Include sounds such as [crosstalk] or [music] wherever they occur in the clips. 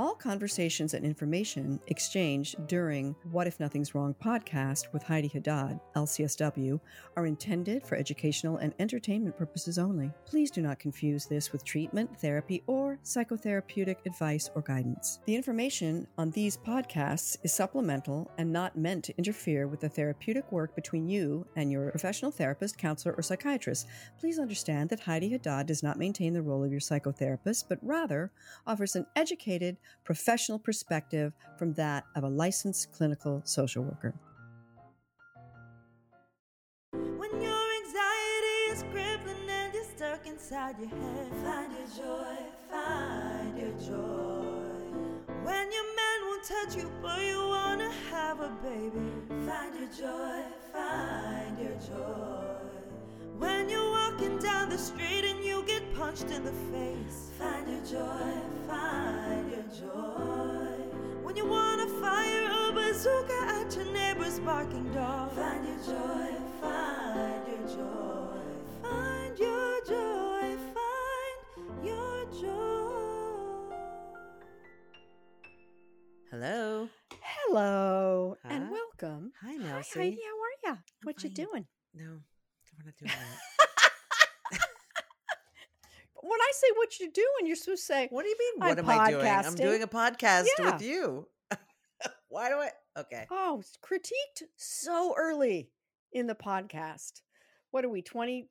All conversations and information exchanged during What If Nothing's Wrong podcast with Heidi Haddad, LCSW, are intended for educational and entertainment purposes only. Please do not confuse this with treatment, therapy, or psychotherapeutic advice or guidance. The information on these podcasts is supplemental and not meant to interfere with the therapeutic work between you and your professional therapist, counselor, or psychiatrist. Please understand that Heidi Haddad does not maintain the role of your psychotherapist, but rather offers an educated, professional perspective from that of a licensed clinical social worker. When your anxiety is crippling and you're stuck inside your head, find your joy, find your joy. When your man won't touch you, but you wanna have a baby, find your joy, find your joy. When you're walking down the street and you get punched in the face, find your joy, find your joy. When you wanna fire a bazooka at your neighbor's barking dog, find your joy, find your joy, find your joy, find your joy. Hello. Hello and welcome. Hi, Hi, Heidi. How are you? What you fine. doing? No, we're not doing that. [laughs] When I say what you doing, you're supposed to say, what do you mean? What am I doing? I'm podcasting. doing a podcast Yeah. with you. [laughs] Why do I? Okay. "Oh, critiqued so early in the podcast." What are we 20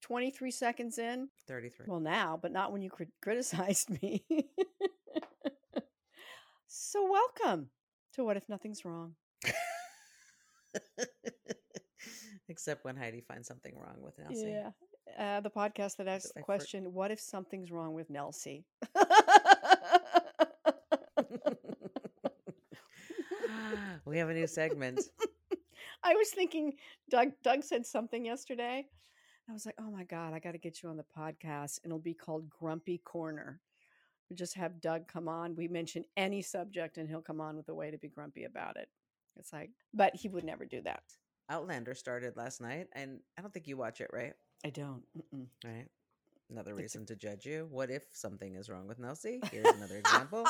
23 seconds in? 33. Well, now, but not when you crit- [laughs] criticized me. so, welcome to What If Nothing's Wrong? [laughs] Except when Heidi finds something wrong with Nelsie. Yeah. Uh, the podcast that asks the I for- question, What if something's wrong with Nelsie? [laughs] we have a new segment. [laughs] I was thinking, Doug, Doug said something yesterday. I was like, oh my God, I got to get you on the podcast. And it'll be called Grumpy Corner. We just have Doug come on. We mention any subject and he'll come on with a way to be grumpy about it. It's like, but he would never do that. Outlander started last night, and I don't think you watch it, right? I don't. Mm-mm. Right. Another reason to judge you. What if something is wrong with Nelsie? Here's another example.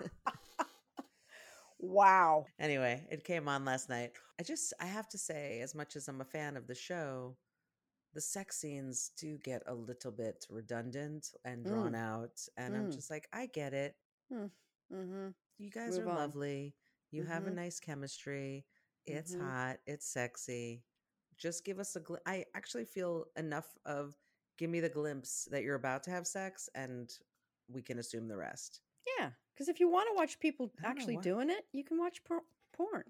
[laughs] wow. Anyway, it came on last night. I just, I have to say, as much as I'm a fan of the show, the sex scenes do get a little bit redundant and drawn out. And I'm Mm. just like, I get it. Mm-hmm. You guys Move are on. lovely. You have a Mhm. nice chemistry. It's Mhm. hot. It's sexy. Just give us a gl- I actually feel enough of give me the glimpse that you're about to have sex and we can assume the rest. Yeah. Because if you want to watch people I don't know actually why. doing it, you can watch por- porn.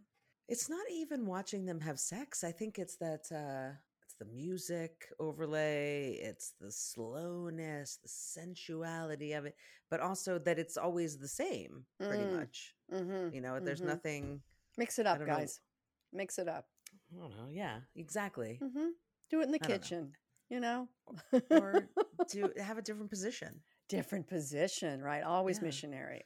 It's not even watching them have sex. I think it's that uh it's the music overlay, it's the slowness, the sensuality of it, but also that it's always the same pretty Mm. much. Mm-hmm. You know, there's Mhm. nothing Mix it up, don't know. guys. Mix it up. I don't know. Yeah, exactly. Mm-hmm. Do it in the I don't know. kitchen, you know? or [laughs] do have a different position. Different position, right? Always Yeah. missionary.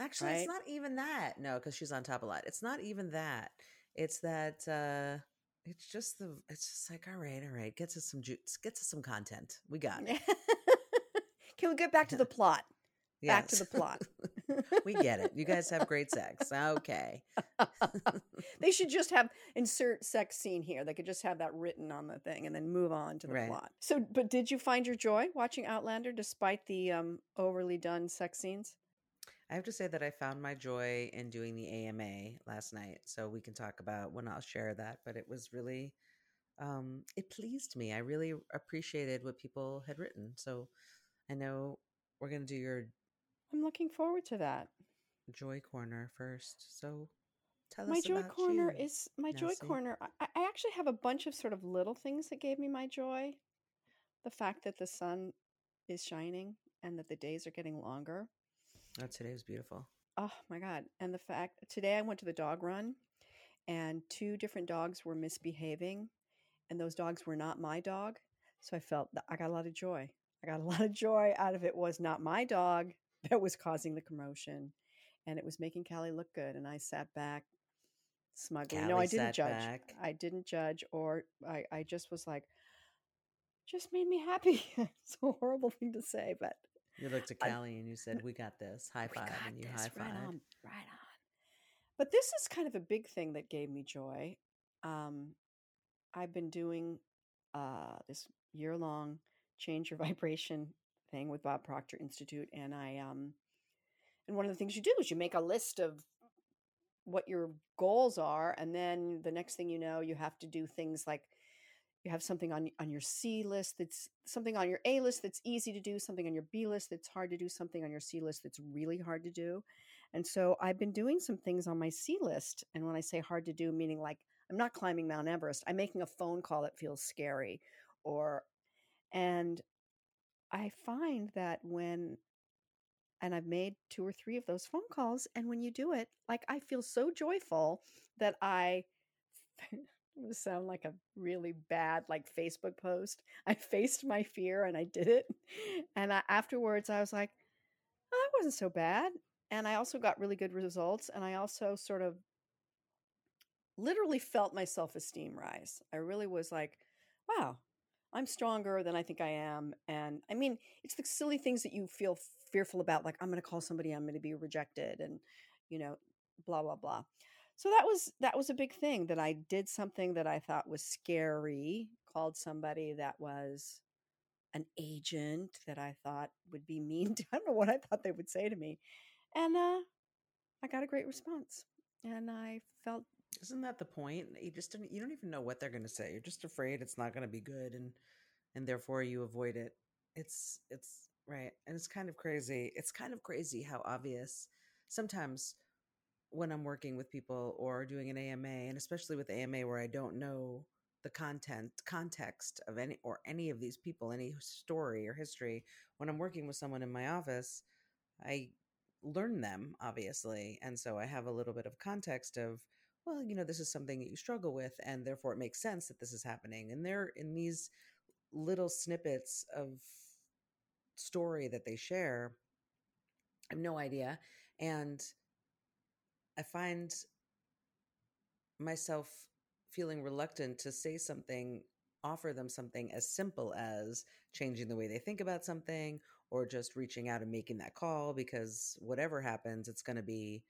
Actually, Right? it's not even that. No, because she's on top a lot. It's not even that. It's that uh it's just the it's just like, all right, all right, get to some juice, get to some content. We got it. [laughs] Can we get back to the [laughs] plot? Back to the plot. We get it. You guys have great sex. Okay. [laughs] they should just have insert sex scene here. They could just have that written on the thing and then move on to the Right. plot. So, but did you find your joy watching Outlander despite the um, overly done sex scenes? I have to say that I found my joy in doing the AMA last night. So we can talk about when I'll share that. But it was really um it pleased me. I really appreciated what people had written. So I know we're gonna do your I'm looking forward to that. joy corner first. So tell my us joy corner you. is my joy corner. I, I actually have a bunch of sort of little things that gave me my joy. The fact that the sun is shining and that the days are getting longer. Oh, today was beautiful. Oh my god! And the fact today I went to the dog run, and two different dogs were misbehaving, and those dogs were not my dog. So I felt that I got a lot of joy. I got a lot of joy out of it. Was not my dog that was causing the commotion, and it was making Callie look good. And I sat back smugly. no, I didn't judge. back. I didn't judge, or I, I just was like, just made me happy. [laughs] it's a horrible thing to say, but You looked at I- Callie and you said, [laughs] "We got this." High five, and you high right on, right on. But this is kind of a big thing that gave me joy. Um, I've been doing uh, this year long change your [laughs] vibration thing with Bob Proctor Institute, and I um, and one of the things you do is you make a list of what your goals are, and then the next thing you know, you have to do things like you have something on on your C list that's something on your A list that's easy to do, something on your B list that's hard to do, something on your C list that's really hard to do. And so I've been doing some things on my C list. And when I say hard to do, meaning like I'm not climbing Mount Everest, I'm making a phone call that feels scary or and I find that when and I've made two or three of those phone calls and when you do it, like I feel so joyful that I [laughs] sound like a really bad like Facebook post. [laughs] I faced my fear and I did it. And I, afterwards, I was like, oh, that wasn't so bad. And I also got really good results. And I also sort of literally felt my self esteem rise. I really was like, wow, I'm stronger than I think I am. And I mean, it's the silly things that you feel fearful about, like I'm going to call somebody, I'm going to be rejected, and you know, blah blah blah. So that was that was a big thing that I did something that I thought was scary, called somebody that was an agent that I thought would be mean [laughs] to I don't know what I thought they would say to me. And uh I got a great response. And I felt Isn't that the point? You just don't, you don't even know what they're going to say. You're just afraid it's not going to be good, and and therefore you avoid it. It's it's right, and it's kind of crazy. It's kind of crazy how obvious sometimes when I'm working with people or doing an AMA, and especially with AMA where I don't know the content context of any or any of these people, any story or history. When I'm working with someone in my office, I learn them obviously, and so I have a little bit of context of well, you know, this is something that you struggle with, and therefore it makes sense that this is happening. And they're in these little snippets of story that they share. I have no idea. And I find myself feeling reluctant to say something, offer them something as simple as changing the way they think about something or just reaching out and making that call because whatever happens, it's going to be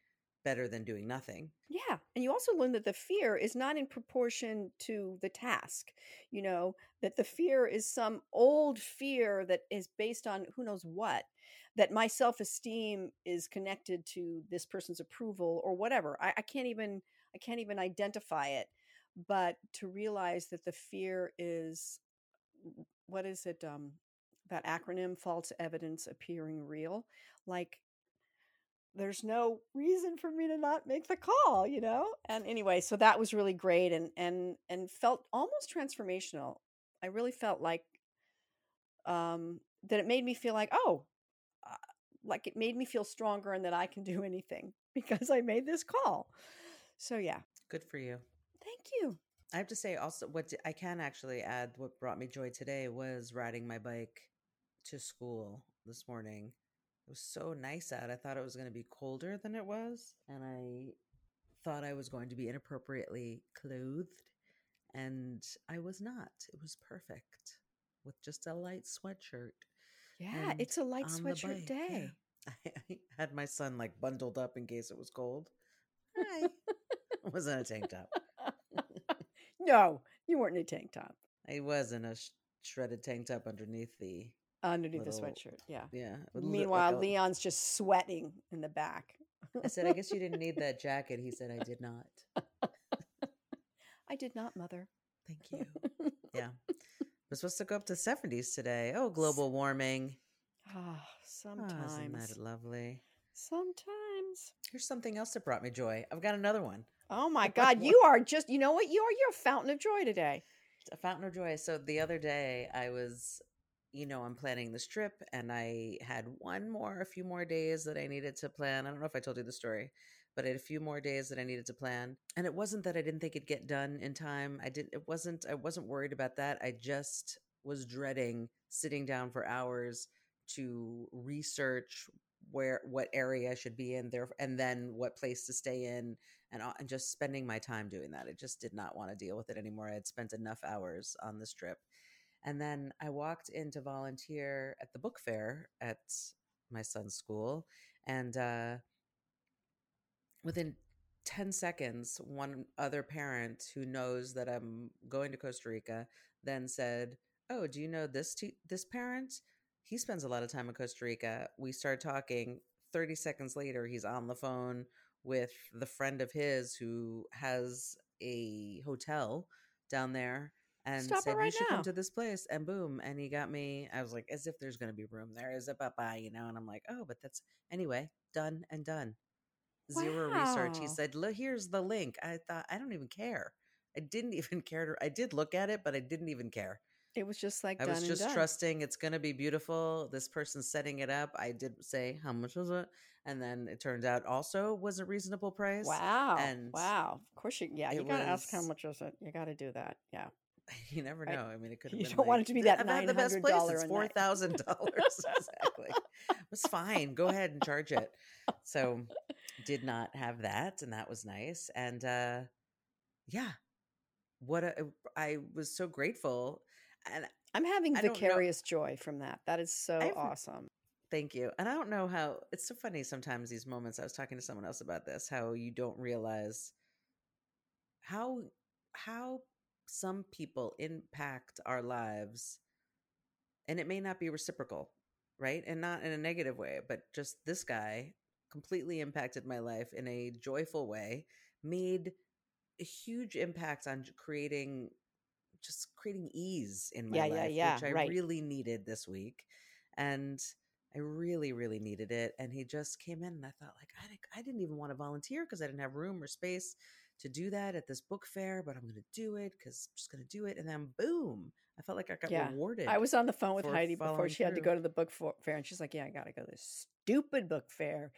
better than doing nothing. Yeah. And you also learn that the fear is not in proportion to the task. You know, that the fear is some old fear that is based on who knows what, that my self esteem is connected to this person's approval or whatever. I, I can't even I can't even identify it. But to realize that the fear is what is it? Um that acronym false evidence appearing real. Like there's no reason for me to not make the call you know? And anyway so that was really great and and and felt almost transformational. I really felt like um that it made me feel like oh uh, like it made me feel stronger and that i can do [laughs] anything because i made this call. So yeah. Good for you. thank you. I have to say also what i can actually add what brought me joy today was riding my bike to school this morning. It was so nice out. I thought it was going to be colder than it was, and I thought I was going to be inappropriately clothed, and I was not. It was perfect with just a light sweatshirt. yeah And it's a light sweatshirt bike, yeah. day I, [laughs] I had my son like bundled up in case it was cold. Hi. [laughs] wasn't a tank top. [laughs] no you weren't in a tank top I was in a sh- shredded tank top underneath the underneath the sweatshirt yeah yeah. like meanwhile a- leon's just sweating in the back I said, I guess you didn't need that [laughs] jacket. He said, I did not. [laughs] i did not mother Thank you. [laughs] Yeah. We're supposed to go up to 70s today. Oh, global warming. Ah, Oh, sometimes. isn't that lovely? sometimes. Here's something else that brought me joy. I've got another one. Oh my God, you are just, you know what? You are, you're a fountain of joy today. a fountain of joy. So the other day, I was, you know, I'm planning this trip, and I had one more, a few more days that I needed to plan. I don't know if I told you the story, but I had a few more days that I needed to plan. And it wasn't that I didn't think it'd get done in time. I didn't. It wasn't. I wasn't worried about that. I just was dreading sitting down for hours to research where what area I should be in there, and then what place to stay in and, and just spending my time doing that. I just did not want to deal with it anymore. I had spent enough hours on this trip. And then I walked in to volunteer at the book fair at my son's school, and uh, within 10 seconds, one other parent who knows that I'm going to Costa Rica then said, "Oh, do you know this te- this parent? He spends a lot of time in Costa Rica." We start talking. 30 seconds later, he's on the phone with the friend of his who has a hotel down there and Stop it said, right You should now." come to this place. And boom. And he got me. I was like, as if there's going to be room there. Is it bye bye, you know? And I'm like, oh, but that's anyway, done and done. Zero research. He said, look, here's the link. I thought, I don't even care. I didn't [laughs] even care to, I did look at it, but I didn't even care. It was just like I done was just trusting it's going to be beautiful. This person's setting it up. I did say, how much was it? And then it turned out also was a reasonable price. Wow. and wow. Of course you yeah, you gotta ask how much is it. You gotta do that. Yeah. [laughs] You never know. I mean, it could have You been don't want it to be that I've had the best place. $900 It's four night." thousand dollars [laughs] exactly. It was fine. Go ahead and charge it. So, did not have that, and that was nice. And uh yeah, what a, I was so grateful, and I'm having I vicarious joy from that. That is so I've- awesome. Thank you. And I don't know how it's so funny sometimes these moments. I was talking to someone else about this, how you don't realize how how some people impact our lives and it may not be reciprocal, right? And not in a negative way, but just this guy completely impacted my life in a joyful way, made a huge impact on creating just creating ease in my Yeah, yeah, life, yeah, which I right. really needed this week. And I really, really needed it. And he just came in and I thought, like, I, I didn't even want to volunteer because I didn't have room or space to do that at this book fair, but I'm going to do it because I'm just going to do it. And then boom, I felt like I got Yeah. rewarded. I was on the phone with Heidi before she had to go to the book fair, and she's like, "Yeah, I got to go to this stupid book fair,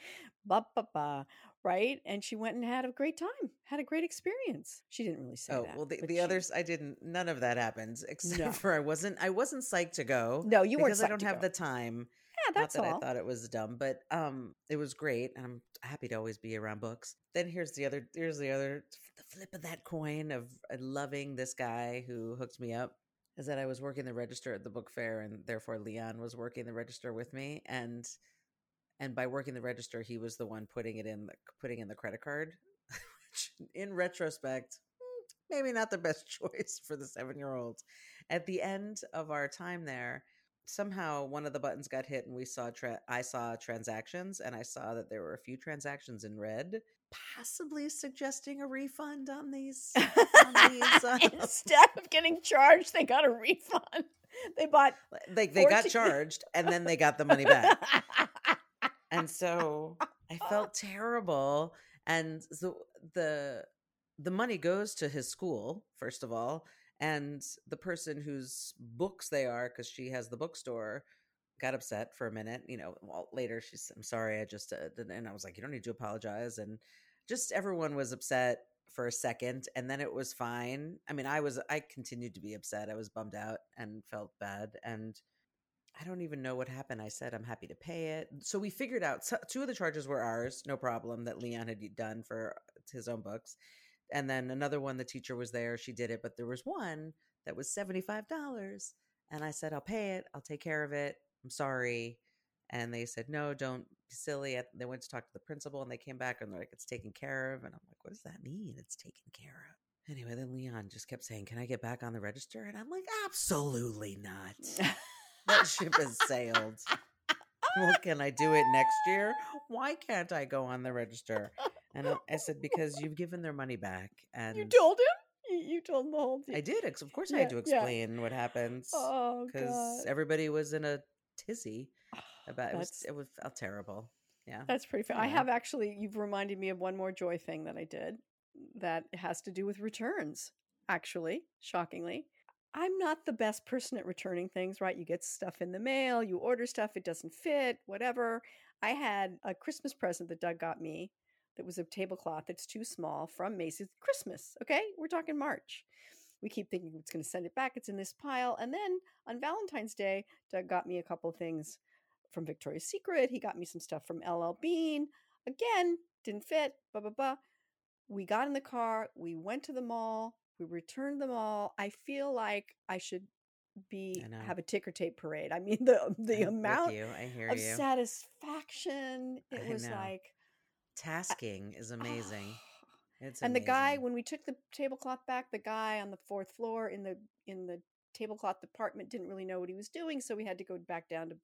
ba ba ba." Right? And she went and had a great time, had a great experience. She didn't really say Oh that. well, the, the she- others I didn't. None of that happened [laughs] except No. for I wasn't. I wasn't psyched to go. No, you weren't because I don't have go. the time. Yeah, that's Not that all. I thought it was dumb, but um, it was great, and I'm happy to always be around books. Then here's the other. Here's the other. The flip of that coin of uh, loving this guy who hooked me up is that I was working the register at the book fair, and therefore Leon was working the register with me, and and by working the register, he was the one putting it in the putting in the credit card, [laughs] which in retrospect, mm, maybe not the best [laughs] choice for the seven year old. At the end of our time there, somehow one of the buttons got hit, and we saw tra- I saw transactions, and I saw that there were a few transactions in red, possibly suggesting a refund on these. on these [laughs] uh, Instead of getting charged, they got a refund. [laughs] They bought. like they got 14 charged, and then they got the money back. [laughs] and so I felt terrible. And so the the money goes to his school first of all, and the person whose books they are, because she has the bookstore, got upset for a minute. You know, well, later she's, "I'm sorry, I just," uh, and I was like, "You don't need to apologize." And just everyone was upset for a second, and then it was fine. I mean, I was, I continued to be upset. I was bummed out and felt bad, and I don't even know what happened. I said I'm happy to pay it. So we figured out two of the charges were ours, no problem, that Leon had done for his own books. And then another one, the teacher was there, she did it, but there was one that was $75. And I said, I'll pay it, I'll take care of it. I'm sorry. And they said, no, don't be silly. They went to talk to the principal and they came back and they're like, it's taken care of. And I'm like, what does that mean? It's taken care of. Anyway, then Leon just kept saying, Can I get back on the register? And I'm like, Absolutely not that ship has sailed. Well, can I do it next year? Why can't I go on the register? And I- I said, because you've given their money back. And you told him. You, told him the whole thing. I did. Of course, I had Yeah, to yeah. explain what happens Oh because everybody was in a tizzy ah, about it. Was, it was felt terrible. Yeah. That's pretty fair. I have actually, you've reminded me of one more joy thing that I did that has to do with returns, actually, shockingly. I'm not the best person at returning things, right? You get stuff in the mail, you order stuff, it doesn't fit, whatever. I had a Christmas present that Doug got me that was a tablecloth that's too small from Macy's Christmas. Okay. We're talking March. We keep thinking it's going to send it back. It's in this pile. And then on Valentine's Day, Doug got me a couple of things from Victoria's Secret. He got me some stuff from LL Bean. Again, didn't fit. Blah blah blah. We got in the car. We went to the mall. We returned them all. I feel like I should be have a ticker tape parade. I mean the the I'm amount you. I hear of you. satisfaction. It I was know. like Tasking is amazing. [sighs] It's and the guy when we took the tablecloth back, the guy on the fourth floor in the in the tablecloth department didn't really know what he was doing, so we had to go back down to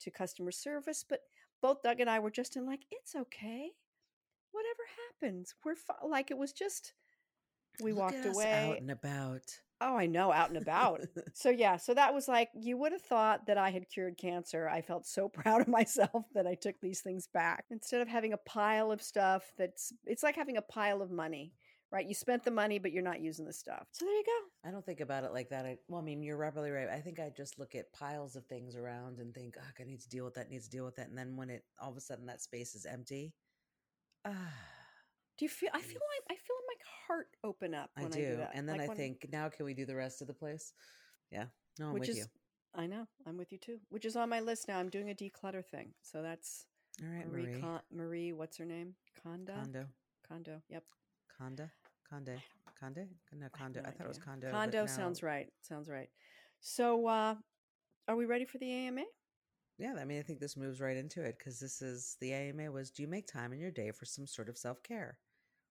to customer service. But both Doug and I were just in like, it's okay, whatever happens, we're fi-. like it was just. We Look walked away. out and about. Oh, I know, out and about. [laughs] so yeah, so that was like you would have thought that I had cured cancer. I felt so [laughs] proud of myself that I took these things back instead of having a pile of stuff that's it's like having a pile of money, right? You spent the money but you're not using the stuff. So there you go. I don't think about it like that. I, well, I mean, you're probably right. I think I just look at piles of things around and think, oh, I need to deal with that, needs to deal with that. And then when it all of a sudden that space is empty, ah, [sighs] Do you feel I feel like I feel heart open up I when I do. do and then Like I think, now can we do the rest of the place? Yeah. No, I'm which with is you. I know, I'm with you too. Which is on my list now. I'm doing a declutter thing. So that's All right, Marie Marie. Con- Marie, what's her name? Conda? Condo. Condo. Yep. Conda? Conde? Conde? No, I no I, thought it was condo. Condo sounds right. Sounds right. So, uh, are we ready for the AMA? Yeah, I mean, I think this moves right into it because this is the AMA was do you make time in your day for some sort of self care?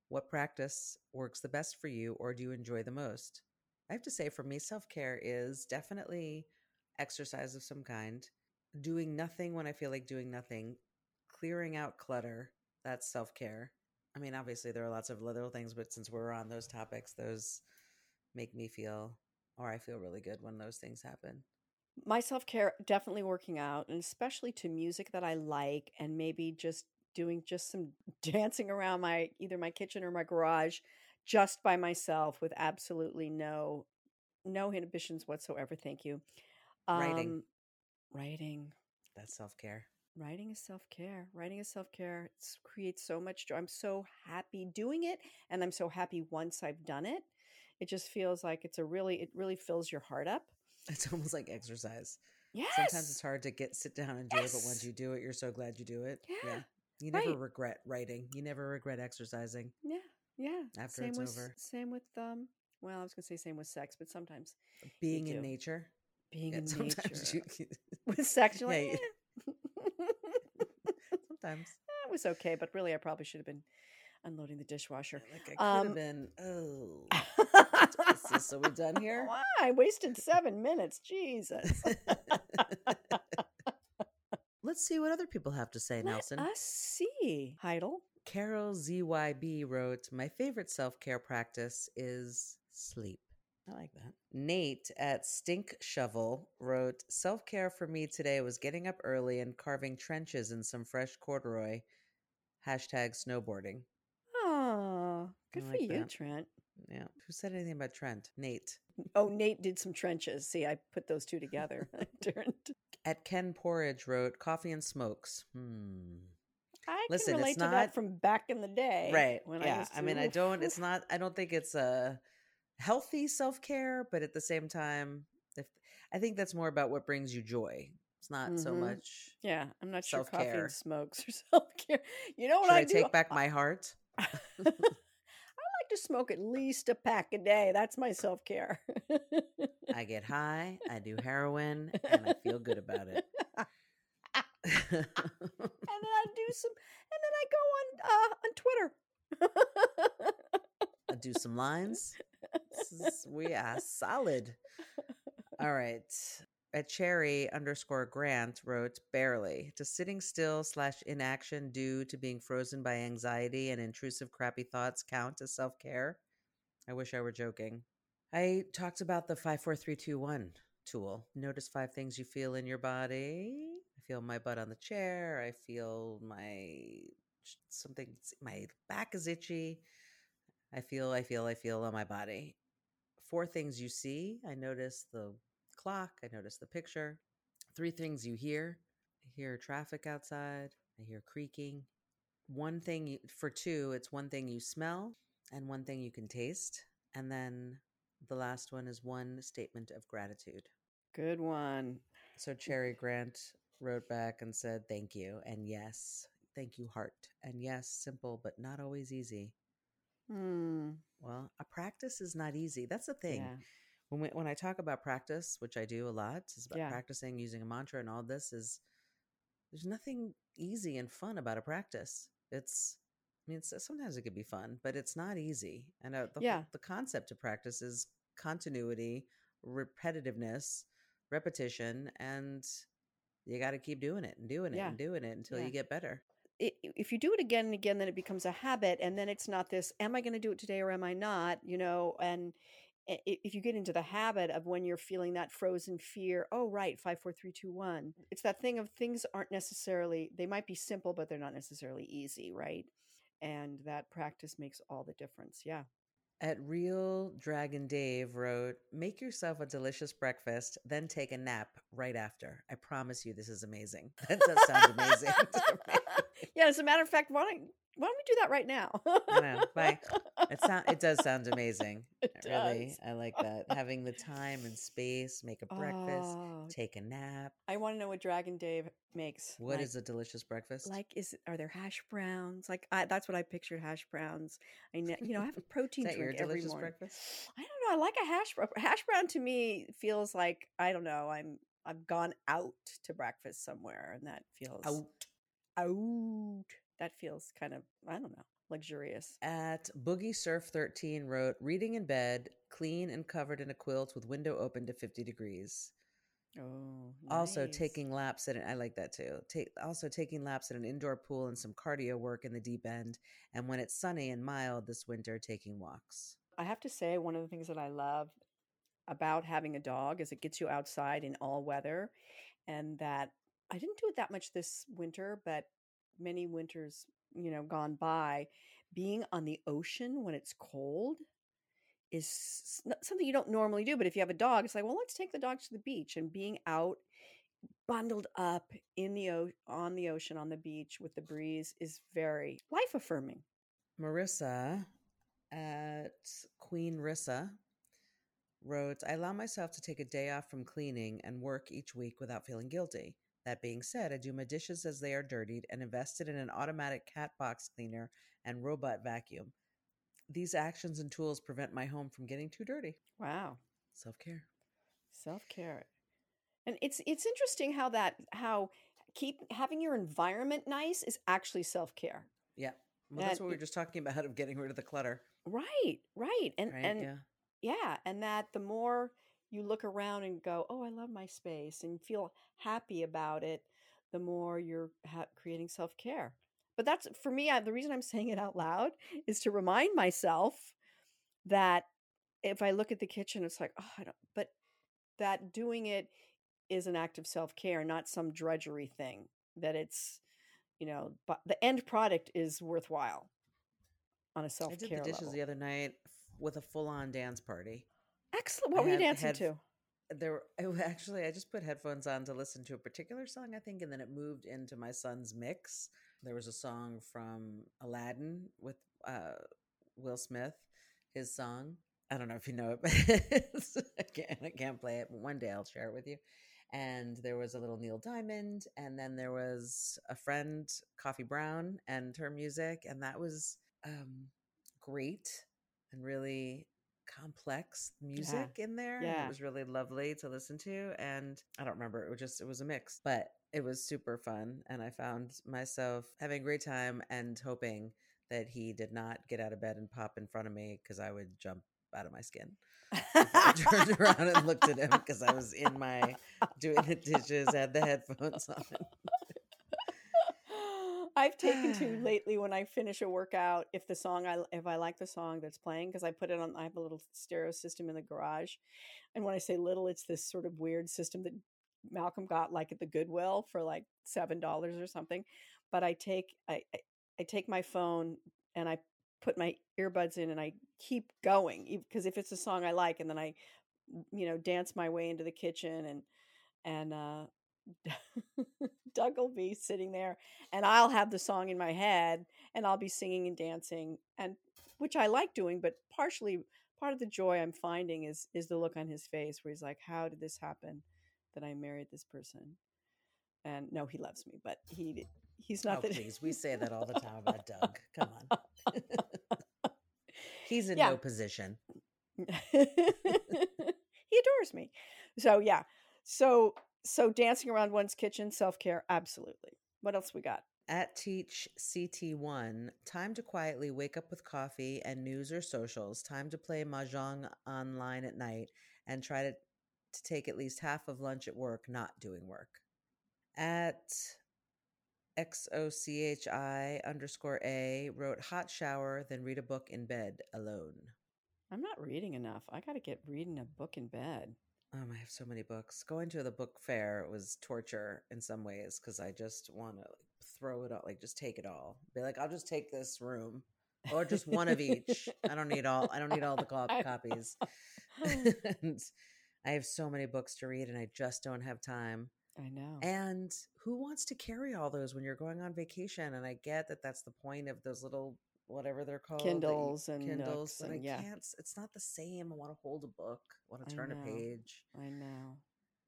What practice works the best for you or do you enjoy the most? I have to say, for me, self care is definitely exercise of some kind, doing nothing when I feel like doing nothing, clearing out clutter. That's self care. I mean, obviously, there are lots of little things, but since we're on those topics, those make me feel, or I feel really good when those things happen. My self care, definitely working out, and especially to music that I like, and maybe just doing just some [laughs] dancing around my either my kitchen or my garage, just by myself with absolutely no no inhibitions whatsoever. Thank you. Writing. Um, writing. That's self care. Writing is self care. Writing is self care. It creates so much joy. I'm so happy doing it, and I'm so happy once I've done it. It just feels like it's a really, it really fills your heart up. [laughs] It's almost like exercise. Yes. Sometimes it's hard to get sit down and do it, but once you do it, you're so glad you do it. Yeah, You never right. regret writing. You never regret exercising. Yeah, yeah. After same it's with over. same with um. Well, I was gonna say same with sex, but sometimes Being do. in nature. being Yeah, in sometimes nature you [laughs] with sex, Yeah, like, you- "Eh." [laughs] sometimes [laughs] it was okay, but really, I probably should have been unloading the dishwasher. like I could Um, have been oh is this are we done here? Why? I wasted seven minutes. Jesus. Let's see what other people have to say, Let Nelson. us see. Heidel. Carol ZYB wrote, My favorite self care practice is sleep. I like that. Nate at Stink Shovel wrote, Self care for me today was getting up early and carving trenches in some fresh corduroy. Hashtag snowboarding. Oh, good for like you, that. Trent. Yeah. Who said anything about Trent? Nate. Oh, Nate did some trenches. See, I put those two together. I [laughs] [laughs] turned. At Ken Porridge wrote, Coffee and smokes. Hmm. I Listen, can it's relate to not- that from back in the day. Right. When yeah. I, was I mean, I don't, it's [laughs] not, I don't think it's a healthy self care, but at the same time, if I think that's more about what brings you joy. It's not so Mhm. much. Yeah, I'm not sure coffee and smokes or [laughs] self care. You know what Should I, I, do? take back [laughs] my heart? To smoke at least a pack a day. That's my self care. I get high, I do heroin, and I feel good about it. and then I do some, and then I go on uh, on Twitter. I do some lines. This is- we are solid. All right. At Cherry underscore Grant wrote barely to sitting still slash inaction due to being frozen by anxiety and intrusive crappy thoughts count as self care. I wish I were joking. I talked about the five four three two one tool. Notice five things you feel in your body. I feel my butt on the chair. I feel my something. My back is itchy. I feel, I feel, I feel on my body. Four things you see. I notice the clock. I notice the picture. Three things you hear. I hear traffic outside. I hear creaking. One thing you, for two, it's one thing you smell and one thing you can taste. And then the last one is one statement of gratitude. Good one. So Cherry Grant wrote back and said, Thank you. And yes, thank you, heart. And yes, simple, but not always easy. Hmm. Well, a practice is not easy. That's the thing. Yeah. When we, when I talk about practice, which I do a lot, is about Yeah. practicing using a mantra and all this is there's nothing easy and fun about a practice. It's I mean, it's, sometimes it could be fun, but it's not easy. And uh, the, Yeah. the concept of practice is continuity, repetitiveness, repetition, and you got to keep doing it and doing it Yeah. and doing it until Yeah. you get better. if you do it again and again, then it becomes a habit, and then it's not this. Am I going to do it today or am I not? You know, and if you get into the habit of when you're feeling that frozen fear, oh right, five, four, three, two, one. It's that thing of things aren't necessarily. They might be simple, but they're not necessarily easy, right? And that practice makes all the difference. Yeah. At Real Dragon Dave wrote, Make yourself a delicious breakfast, then take a nap right after. I promise you this is amazing. [laughs] That does sound amazing. [laughs] [laughs] yeah. As a matter of fact, why don't why don't we do that right now? Know. Bye. It sound it does sound amazing. [laughs] It Really. does. I like [laughs] that. Having the time and space, make a breakfast, Oh, take a nap. I want to know what Dragon Dave makes. What is Like- a delicious breakfast? like is are there hash browns like I, that's what i pictured hash browns i know you know i have a [laughs] protein is that your drink every delicious morning breakfast? i don't know i like a hash brown hash brown to me feels like i don't know i'm i've gone out to breakfast somewhere and that feels Out. out that feels kind of i don't know luxurious At Boogie Surf 13 wrote, Reading in bed, clean and covered in a quilt with window open to 50 degrees. oh Also taking laps at an, I like that too. Take also taking laps at an indoor pool and some cardio work in the deep end. And when it's sunny and mild this winter, taking walks. I have to say, one of the things that I love about having a dog is it gets you outside in all weather. And that I didn't do it that much this winter, but many winters, you know, gone by, being on the ocean when it's cold is something you don't normally do. But if you have a dog, it's like, well, let's take the dog to the beach and being out bundled up in the o- on the ocean on the beach with the breeze is very life affirming. Marissa at Queen Rissa wrote, I allow myself to take a day off from cleaning and work each week without feeling guilty. That being said, I do my dishes as they are dirtied and invested in an automatic cat box cleaner and robot vacuum. These actions and tools prevent my home from getting too dirty. Wow. Self care. self-care and it's it's interesting how that how keep having your environment nice is actually self-care Yeah. Well, that's what we were just talking about of getting rid of the clutter. right right and Right? and yeah. yeah and that the more you look around and go oh i love my space and feel happy about it the more you're ha- creating self-care but that's for me I, the reason i'm saying it out loud is to remind myself that if i look at the kitchen it's like oh i don't but that doing it is an act of self-care not some drudgery thing that it's you know but the end product is worthwhile on a self-care I did the dishes level. the other night with a full on dance party. Excellent. I what were you dancing head- to? there [laughs] actually i just put headphones on to listen to a particular song i think and then it moved into my son's mix. There was a song from aladdin with uh will smith his song. I don't know if you know it but [laughs] I, can't, I can't play it but one day i'll share it with you. And there was a little neil diamond and then there was a friend coffee brown and her music and that was um great and really complex music in there. Yeah. it was really lovely to listen to. And I don't remember, it was just, it was a mix, but it was super fun. And I found myself having a great time and hoping that he did not get out of bed and pop in front of me because I would jump out of my skin. I [laughs] turned around and looked at him because I was in my doing the dishes, had the headphones on. I've taken to [sighs] lately when I finish a workout if the song I if I like the song that's playing because I put it on I have a little stereo system in the garage, and when I say little, it's this sort of weird system that Malcolm got like at the Goodwill for like seven dollars or something. But I take I, I I take my phone and I put my earbuds in and I keep going because if it's a song I like and then I you know dance my way into the kitchen and and uh Doug will be sitting there and I'll have the song in my head and I'll be singing and dancing and which I like doing but partially part of the joy I'm finding is is the look on his face where he's like how did this happen that I married this person and no he loves me but he he's not oh, that please. We say that all the time about Doug. [laughs] Come on. [laughs] He's in Yeah. no position. [laughs] he adores me. So yeah. So so dancing around one's kitchen, self care, absolutely. What else we got? At Teach CT1, time to quietly wake up with coffee and news or socials, time to play Mahjong online at night, and try to, to take at least half of lunch at work not doing work. At XOCHI underscore A wrote hot shower, then read a book in bed alone. I'm not reading enough. I got to get reading a book in bed. Um, I have so many books. Going to the book fair was torture in some ways because I just want to like, throw it all, like just take it all. Be like, I'll just take this room or just one of each. I don't need all. I don't need all the co- [laughs] copies. [laughs] [laughs] and I have so many books to read, and I just don't have time. I know. And who wants to carry all those when you're going on vacation? And I get that that's the point of those little whatever they're called Kindles and Kindles, Nooks but I yeah. can't. It's not the same. I want to hold a book. I want to turn a page. I know.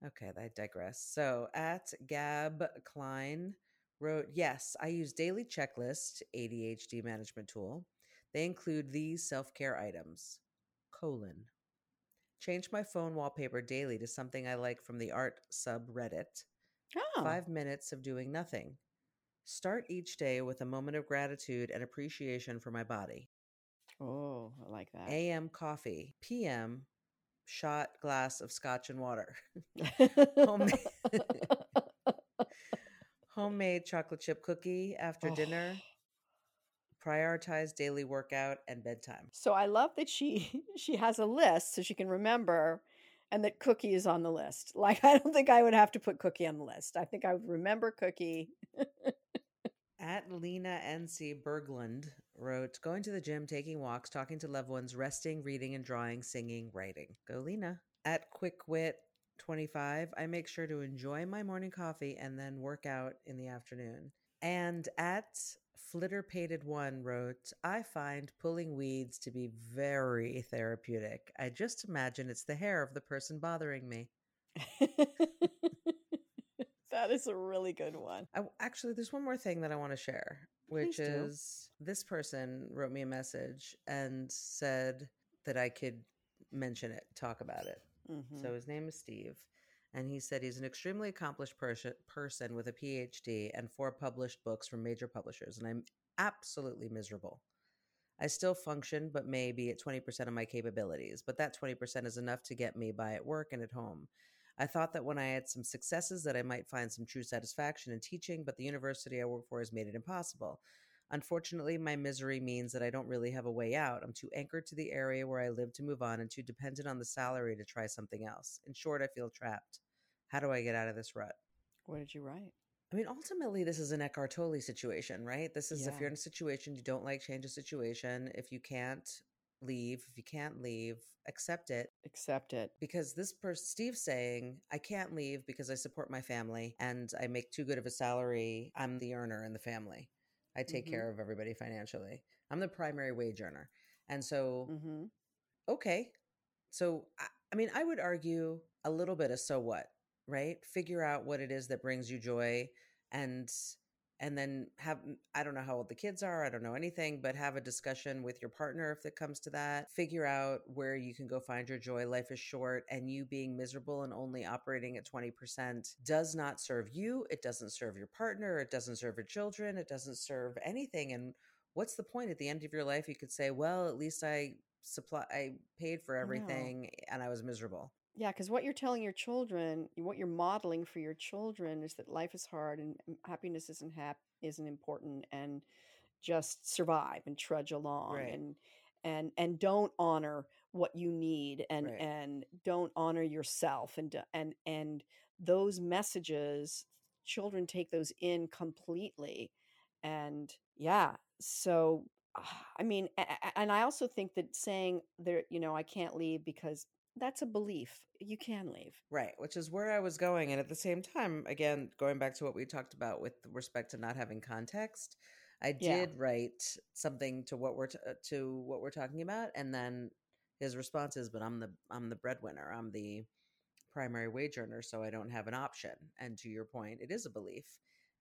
Okay, I digress. So at Gab Klein wrote, Yes, I use Daily Checklist, ADHD management tool. They include these self care items colon. Change my phone wallpaper daily to something I like from the art subreddit. Oh, Five minutes of doing nothing. Start each day with a moment of gratitude and appreciation for my body. oh, I like that. AM coffee. PM shot glass of scotch and water. [laughs] [laughs] [laughs] Homemade chocolate chip cookie after dinner. Oh. Prioritize daily workout and bedtime. So I love that she she has a list so she can remember and that cookie is on the list. Like I don't think I would have to put cookie on the list. I think I would remember cookie. At Lena NC Berglund wrote, going to the gym, taking walks, talking to loved ones, resting, reading and drawing, singing, writing. Go Lena. At Quick Wit 25, I make sure to enjoy my morning coffee and then work out in the afternoon. And at Flitterpated One wrote, I find pulling weeds to be very therapeutic. I just imagine it's the hair of the person bothering me. [laughs] that is a really good one. I, actually, there's one more thing that I want to share, which is this person wrote me a message and said that I could mention it, talk about it. Mhm. So his name is Steve, and he said he's an extremely accomplished person person with a PhD and four published books from major publishers, and I'm absolutely miserable. I still function, but maybe at 20% of my capabilities, but that 20% is enough to get me by at work and at home. I thought that when I had some successes that I might find some true satisfaction in teaching, but the university I work for has made it impossible. Unfortunately, my misery means that I don't really have a way out. I'm too anchored to the area where I live to move on and too dependent on the salary to try something else. In short, I feel trapped. How do I get out of this rut? What did you write? I mean, ultimately, this is an Eckhart Tolle situation, right? This is if you're in a situation you don't like, change the situation. If you can't leave, if you can't leave, accept it. Accept it. Because this person, Steve's saying, I can't leave because I support my family and I make too good of a salary. I'm the earner in the family. I take Mhm. care of everybody financially. I'm the primary wage earner. And so hmm okay so I, I mean i would argue a little bit of so what right figure out what it is that brings you joy and and then have i don't know how old the kids are i don't know anything but have a discussion with your partner if it comes to that. Figure out where you can go find your joy. Life is short and you being miserable and only operating at 20% does not serve you it doesn't serve your partner it doesn't serve your children it doesn't serve anything and what's the point? At the end of your life you could say well at least i supply i paid for everything and i was miserable Yeah, because what you're telling your children, what you're modeling for your children, is that life is hard and and happiness isn't hap- isn't important, and just survive and trudge along, Right. and and and don't honor what you need, and Right. and don't honor yourself, and and and those messages, children take those in completely, and yeah, so. ah, I mean, and I also think that saying there, you know, I can't leave because that's a belief. You can leave. right which is where i was going and at the same time again going back to what we talked about with respect to not having context i Yeah. did write something to what we're t- uh, to what we're talking about and then his response is but i'm the i'm the breadwinner i'm the primary wage earner so i don't have an option and to your point it is a belief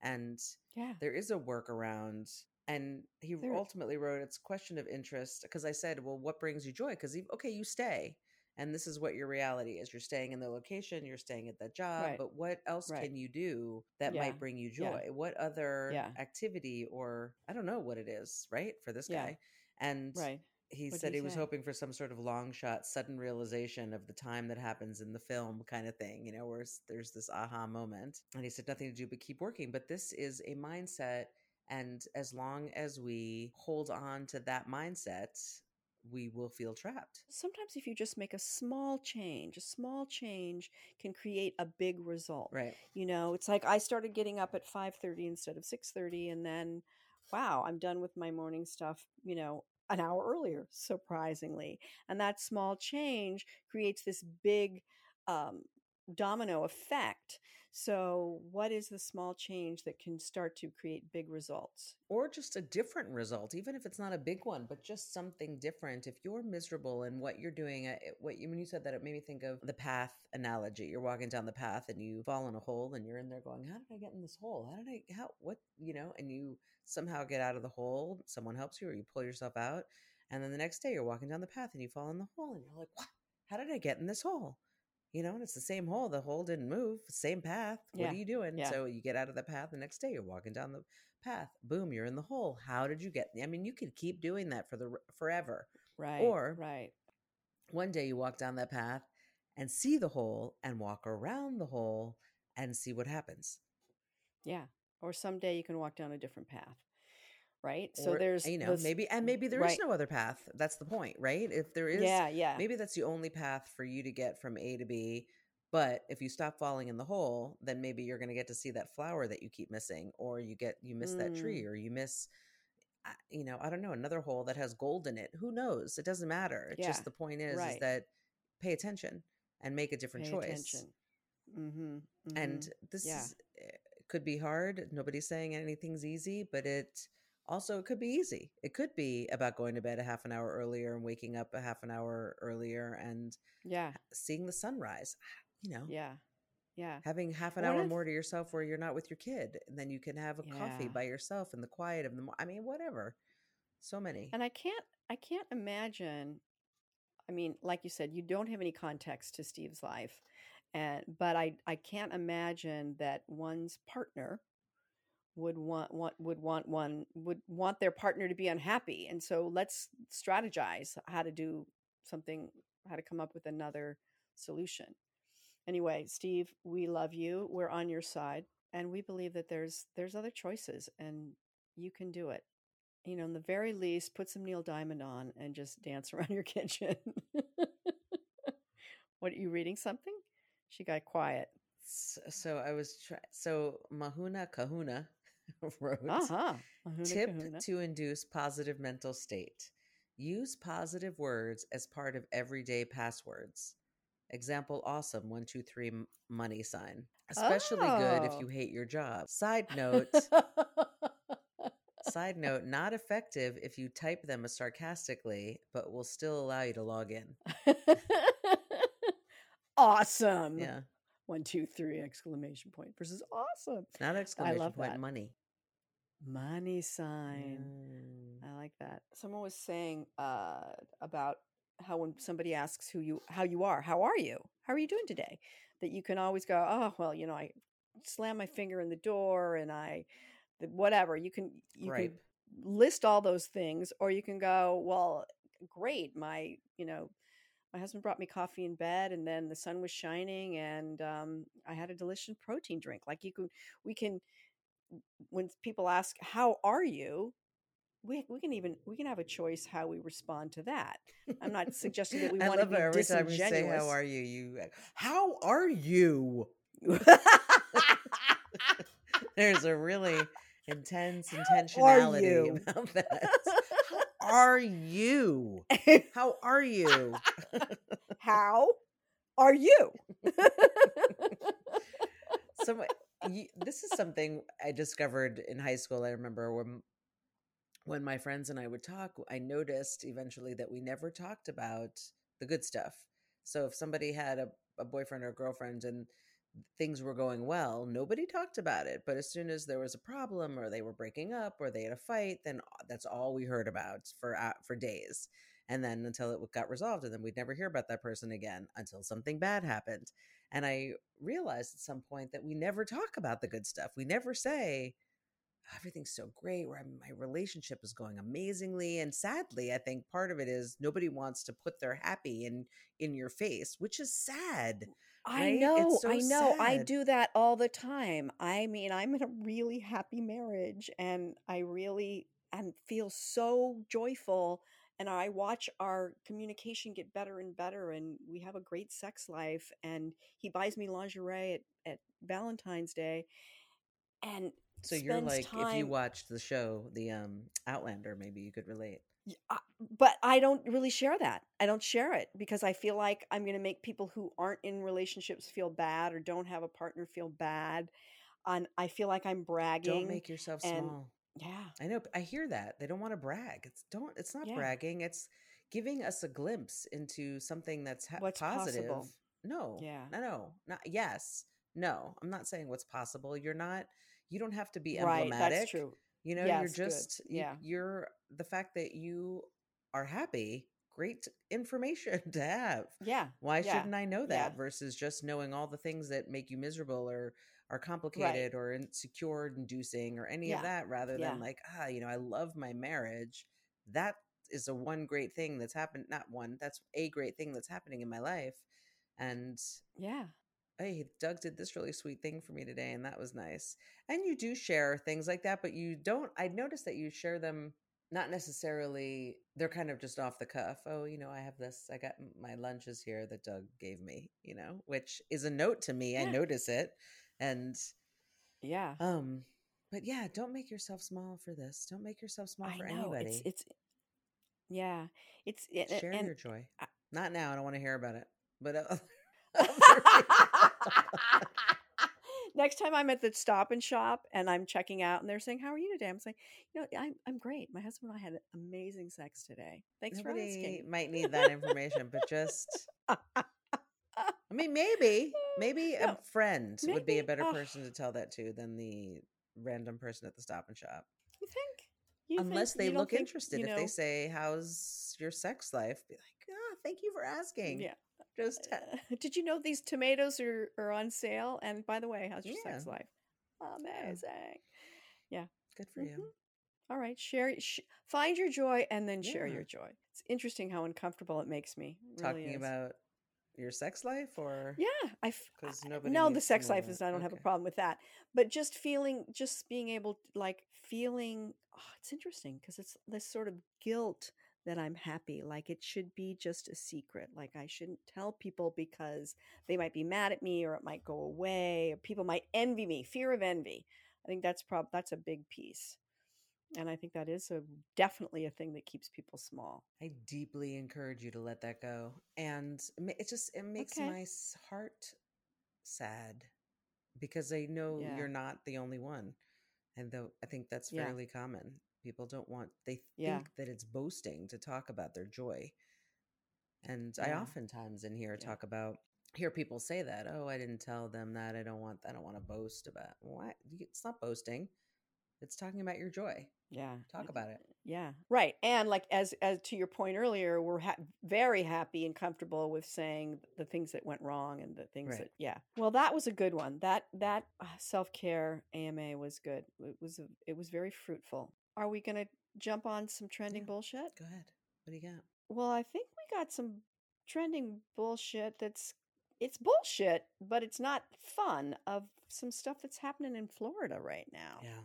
and Yeah. there is a workaround and he There- ultimately wrote it's a question of interest because i said well what brings you joy because okay you stay and this is what your reality is. You're staying in the location, you're staying at that job, Right. but what else Right. can you do that Yeah. might bring you Yeah. joy? What other Yeah. activity or I don't know what it is, right? For this Yeah. guy. And Right. he What'd said he he was hoping for some sort of long shot sudden realization of the time that happens in the film kind of thing you know where there's this aha moment and he said nothing to do but keep working but this is a mindset and as long as we hold on to that mindset we will feel trapped Sometimes if you just make a small change, a small change can create a big result. right You know, it's like I started getting up at 5:30 instead of 6:30 and then wow, I'm done with my morning stuff, you know, an hour earlier, surprisingly. And that small change creates this big um, domino effect. So, what is the small change that can start to create big results? or just a different result even if it's not a big one but just something different if you're miserable and what you're doing uh, what you when you said that it made me think of the path analogy you're walking down the path and you fall in a hole and you're in there going how did i get in this hole how did i how what you know and you somehow get out of the hole someone helps you or you pull yourself out and then the next day you're walking down the path and you fall in the hole and you're like what how did i get in this hole you know and it's the same hole the hole didn't move same path what Yeah, are you doing yeah. so you get out of the path the next day you're walking down the path boom you're in the hole how did you get i mean you could keep doing that for the forever Right. Or- right. one day you walk down that path and see the hole and walk around the hole and see what happens Yeah. Or someday you can walk down a different path. Right? So there's you know this- maybe and maybe there is right. no other path that's the point right if there is Yeah, yeah. maybe that's the only path for you to get from a to b but if you stop falling in the hole then maybe you're going to get to see that flower that you keep missing or you get you miss that tree Mm. or you miss you know i don't know another hole that has gold in it who knows it doesn't matter it's Yeah, just the point is, is that pay attention and make a different Pay choice attention. Mm-hmm, and this Yeah. is, eh, could be hard nobody's saying anything's easy but it also it could be easy. It could be about going to bed a half an hour earlier and waking up a half an hour earlier and yeah, seeing the sunrise. [sighs] You know? Yeah, yeah. having half an One hour of- more to yourself where you're not with your kid and then you can have a coffee by yourself in the quiet of the mo- i mean whatever. So many. And I can't, I can't imagine. I mean, like you said, you don't have any context to Steve's life, and but I, I can't imagine that one's partner would want, want would want one would want their partner to be unhappy, and so let's strategize how to do something, how to come up with another solution. Anyway, Steve, we love you. We're on your side, and we believe that there's there's other choices, and you can do it you know, in the very least, put some Neil Diamond on and just dance [laughs] around your kitchen. what are you reading? Something? She got quiet. S- so i was try- so mahuna kahuna [laughs] wrote Uh huh. Tip kahuna. to induce positive mental state. Use positive words as part of everyday passwords. Example awesome, one, two, three, money sign. Especially good if Oh. you hate your job. Side note, [laughs] side note, not effective if you type them sarcastically, but will still allow you to log in. [laughs] awesome. Yeah. One, two, three, exclamation point versus awesome. Not exclamation love point, that. money. Money sign. Mm. I like that. Someone was saying uh, about how when somebody asks who you how you are, how are you? How are you doing today? That you can always go, oh well, you know, I slam my finger in the door and I, whatever. You can you Right. can list all those things, or you can go, well, great, my you know. My husband brought me coffee in bed, and then the sun was shining, and um, I had a delicious protein drink. Like you can, we can, when people ask, "How are you?" we we can even we can have a choice how we respond to that. I'm not suggesting that we [laughs] want to be every time you disingenuous. say, "How are you?" You, how are you? There's a really intense intentionality about [laughs] that. Are you? How are you? [laughs] [laughs] how are you? [laughs] So this is something I discovered in high school. I remember when when my friends and I would talk, I noticed eventually that we never talked about the good stuff. So if somebody had a, a boyfriend or girlfriend and things were going well, nobody talked about it. But as soon as there was a problem or they were breaking up or they had a fight, then that's all we heard about for uh, for days. and then until it got resolved and then we'd never hear about that person again until something bad happened and i realized at some point that we never talk about the good stuff we never say everything's so great where my relationship is going amazingly and sadly i think part of it is nobody wants to put their happy in in your face which is sad I right? know, so I know. I do that all the time. I mean, I'm in a really happy marriage and I really and feel so joyful and I watch our communication get better and better and we have a great sex life and he buys me lingerie at, at Valentine's Day and so you're like if you watched the show the um outlander maybe you could relate but I don't really share that. I don't share it because I feel like I'm going to make people who aren't in relationships feel bad or don't have a partner feel bad. And I feel like I'm bragging. don't make yourself and- small yeah. I know. I hear that they don't want to brag. It's don't. It's not Yeah. bragging. It's giving us a glimpse into something that's ha- What's positive. possible. No. Yeah. No. No. Not yes. No. I'm not saying what's possible. You're not. You don't have to be emblematic. Right. That's true. You know. Yes, you're just. you- Yeah. You're the fact that you are happy. Great information [laughs] to have. Yeah. Why Yeah. shouldn't I know that Yeah. versus just knowing all the things that make you miserable or are complicated or insecure inducing or any Yeah. of that rather than like, ah, you know, I love my marriage. That is a one great thing that's happened. Not one, that's a great thing that's happening in my life. And Yeah. Hey, Doug did this really sweet thing for me today, and that was nice. And you do share things like that, but you don't. I noticed that you share them not necessarily. They're kind of just off the cuff. Oh, you know, I have this. I got my lunches here that Doug gave me. You know, which is a note to me. I notice it, and Yeah. um, but yeah, don't make yourself small for this. Don't make yourself small I for know. anybody. It's, it's, yeah. It's, it, share your joy. I- Not now. I don't want to hear about it. But [laughs] uh, [laughs] [laughs] Next time I'm at the stop and shop and I'm checking out and they're saying, How are you today? I'm saying, You know, I'm, I'm great. My husband and I had amazing sex today. Thanks for Nobody asking. might need that information, but just I mean, maybe, maybe [laughs] a No, friend would be a better person to tell that to than the random person at the stop and shop. You think? You Unless think? they look think, interested. you If they say, "How's your sex life?" Be like, "Ah, thank you for asking." Yeah. Just Uh, did you know these tomatoes are, are on sale? And by the way, how's your sex life? Amazing. Yeah. Good for you. Mhm. All right, share. Sh- find your joy and then share your joy. It's interesting how uncomfortable it makes me. It Talking is. about your sex life, or Yeah, I. f- 'Cause I- nobody No, the sex life is. I don't have a problem with that. But just feeling, just being able, to, like feeling. Oh, it's interesting because it's this sort of guilt that I'm happy. Like it should be just a secret. Like I shouldn't tell people because they might be mad at me, or it might go away, or people might envy me. Fear of envy. I think that's prob that's a big piece, and I think that is a definitely a thing that keeps people small. I deeply encourage you to let that go. And it just it makes Okay. my heart sad because I know Yeah. you're not the only one. And though I think that's Yeah. fairly common. People don't want they Yeah. think that it's boasting to talk about their joy. And I oftentimes in here Yeah. talk about hear people say that, "Oh, I didn't tell them that. I don't want I don't want to boast about." What? It's not boasting. It's talking about your joy. Yeah. Talk about it. Yeah. Right. And like as as to your point earlier, we're ha- very happy and comfortable with saying the things that went wrong and the things Right. that yeah. Well, that was a good one. That that uh, self-care AMA was good. It was a, it was very fruitful. Are we going to jump on some trending Yeah. bullshit? Go ahead. What do you got? Well, I think we got some trending bullshit that's it's bullshit, but it's not fun of some stuff that's happening in Florida right now. Yeah.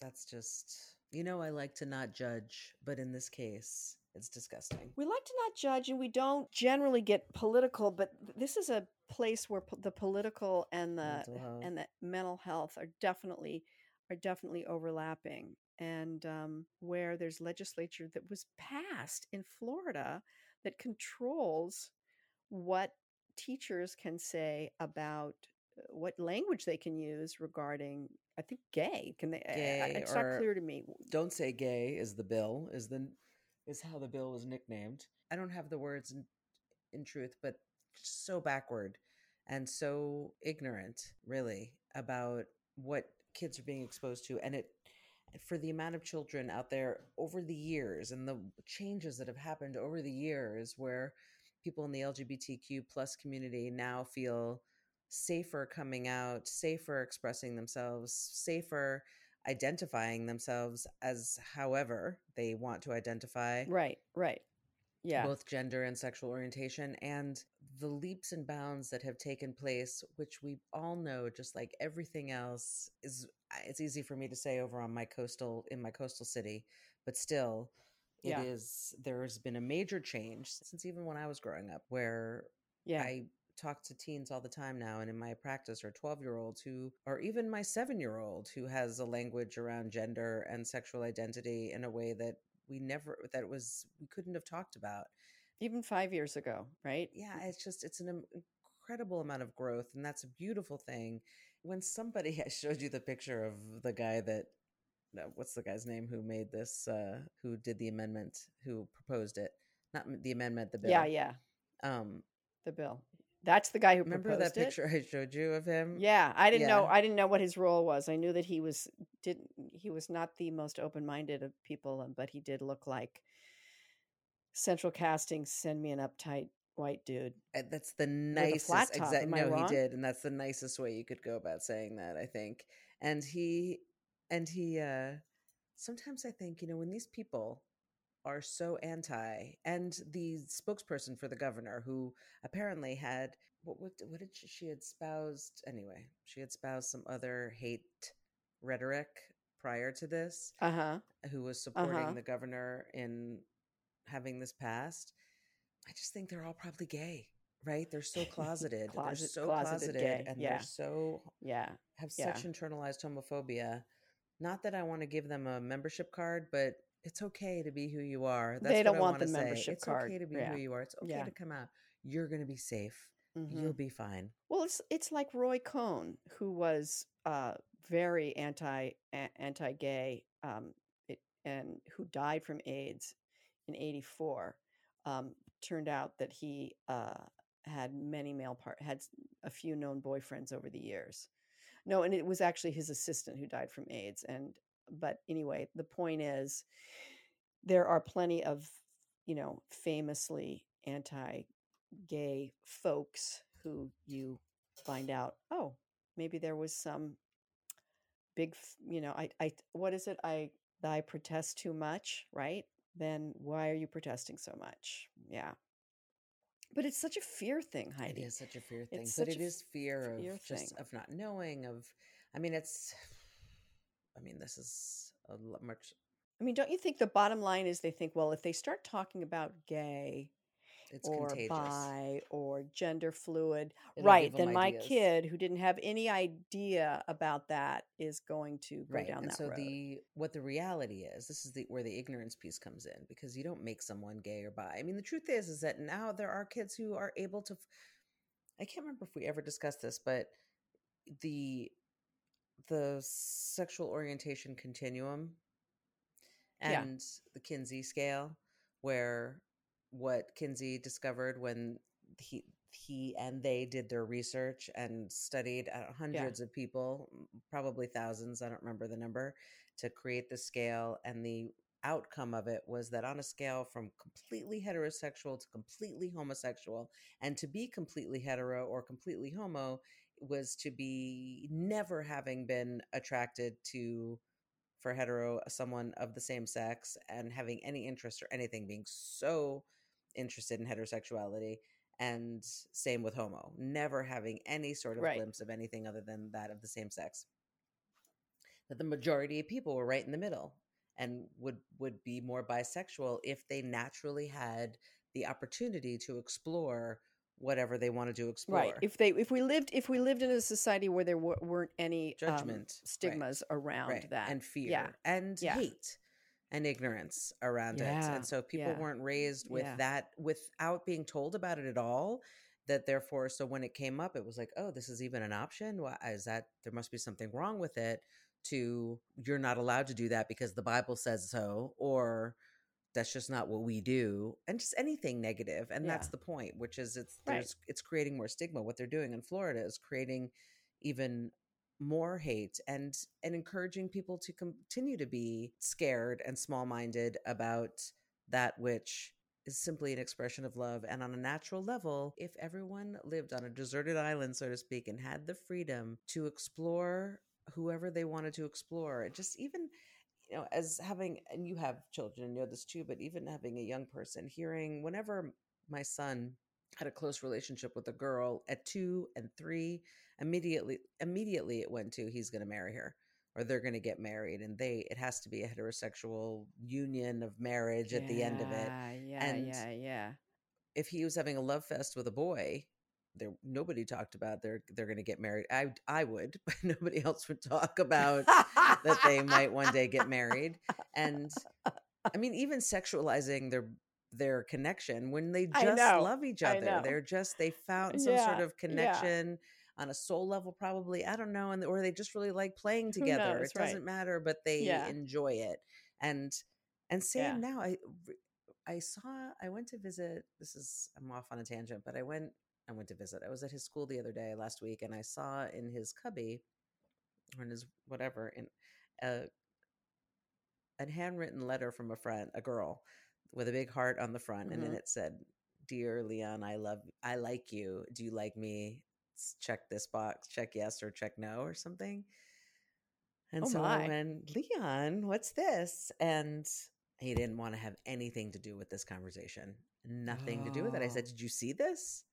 That's just, you know, I like to not judge, but in this case, it's disgusting. We like to not judge and we don't generally get political, but this is a place where po- the political and the and the mental health are definitely are definitely overlapping and um, where there's legislature that was passed in Florida that controls what teachers can say about uh, what language they can use regarding I think gay can they I- I- it's not clear to me Don't say gay is the bill, is the is how the bill was nicknamed. I don't have the words in, in truth, but so backward and so ignorant, really, about what kids are being exposed to. And it for the amount of children out there over the years and the changes that have happened over the years where people in the lgbtq plus community now feel safer coming out safer expressing themselves safer identifying themselves as however they want to identify Right, right. Yeah. both gender and sexual orientation and the leaps and bounds that have taken place which we all know just like everything else is it's easy for me to say over on my coastal in my coastal city but still it Yeah. is there's been a major change since even when i was growing up where yeah. I talk to teens all the time now, and in my practice are 12 year olds who, or even my seven year old who has a language around gender and sexual identity in a way that we never, that was, we couldn't have talked about. Even five years ago, right? Yeah, it's just, it's an incredible amount of growth, and that's a beautiful thing. When somebody, [laughs] I showed you the picture of the guy that, what's the guy's name who made this, uh, who did the amendment, who proposed it? Not the amendment, the bill. Yeah, yeah. Um, The bill. That's the guy who remember proposed that it? picture I showed you of him? Yeah, I didn't know. I didn't know what his role was. I knew that he was didn't. He was not the most open-minded of people, um, but he did look like central casting. Send me an uptight white dude. Uh, That's the nicest. flat top, exact- am I no, wrong? he did, and that's the nicest way you could go about saying that. I think, and he, and he. uh Sometimes I think you know when these people are so anti, and the spokesperson for the governor, who apparently had what what, what did she, she had espoused anyway? She had espoused some other hate rhetoric prior to this, Uh huh. who was supporting Uh-huh. the governor in having this passed. I just think they're all probably gay, right? They're so [laughs] closeted. Closet- they're so closeted closeted, and yeah. they're so Yeah. have Yeah. such internalized homophobia. Not that I want to give them a membership card, but it's okay to be who you are. That's They don't I want the say. membership it's card. okay to be Yeah. who you are. It's okay to come out. You're going to be safe. Mhm. You'll be fine. Well, it's it's like Roy Cohn, who was uh, very anti anti gay, um, and who died from AIDS in '84. Um, turned out that he uh, had many male part had a few known boyfriends over the years. No, and it was actually his assistant who died from AIDS. And but anyway, the point is, there are plenty of you know famously anti gay folks who you find out oh maybe there was some big you know i i what is it i i protest too much right then why are you protesting so much yeah but it's such a fear thing heidi It is such a fear thing, It's but it is is fear of fear just of not knowing. Of, I mean, it's. I mean, this is a much. i mean don't you think the bottom line is they think well if they start talking about gay It's or contagious. bi or gender fluid It'll right then my ideas. kid who didn't have any idea about that is going to go right down and that so road the what the reality is this is the where the ignorance piece comes in because you don't make someone gay or bi i mean the truth is is that now there are kids who are able to I can't remember if we ever discussed this but the the sexual orientation continuum Yeah. and the kinsey scale where what kinsey discovered when he he and they did their research and studied uh, hundreds of people probably thousands i don't remember the number to create the scale and the outcome of it was that on a scale from completely heterosexual to completely homosexual and to be completely hetero or completely homo was to be never having been attracted to for hetero someone of the same sex and having any interest or anything being so interested in heterosexuality and same with homo never having any sort of Right. glimpse of anything other than that of the same sex that the majority of people were right in the middle and would would be more bisexual if they naturally had the opportunity to explore whatever they wanted to explore right if they if we lived if we lived in a society where there w- weren't any um, Judgment, right. stigmas around right that and fear yeah and Yeah. hate and ignorance around it and so people yeah, weren't raised with yeah. that without being told about it at all that therefore so when it came up it was like oh this is even an option why is that there must be something wrong with it to you're not allowed to do that because the bible says so or that's just not what we do and just anything negative. negative and that's the point which is it's Right. it's creating more stigma what they're doing in florida is creating even more hate and and encouraging people to continue to be scared and small-minded about that which is simply an expression of love and on a natural level if everyone lived on a deserted island so to speak and had the freedom to explore whoever they wanted to explore just even you know as having and you have children and know this too but even having a young person hearing whenever my son had a close relationship with a girl at two and three immediately immediately it went to he's going to marry her or they're going to get married and they it has to be a heterosexual union of marriage at the end of it Yeah, And- yeah, yeah. if he was having a love fest with a boy there nobody talked about they're they're going to get married i i would [laughs] but nobody else would talk about that they might one day get married and i mean even sexualizing their their connection when they just love each other they're just they found some sort Yeah, of yeah. On a soul level probably i don't know and or they just really like playing together knows, it doesn't right. matter but they Yeah. enjoy it and and same Yeah. now i i saw i went to visit this is i'm off on a tangent but i went i went to visit i was at his school the other day last week and i saw in his cubby or in his whatever in a a handwritten letter from a friend a girl with a big heart on the front and then Mhm. it said dear leon i love i like you do you like me check this box check yes or check no or something and Oh so my. i went leon what's this and he didn't want to have anything to do with this conversation nothing to do with it i said Oh. did you see this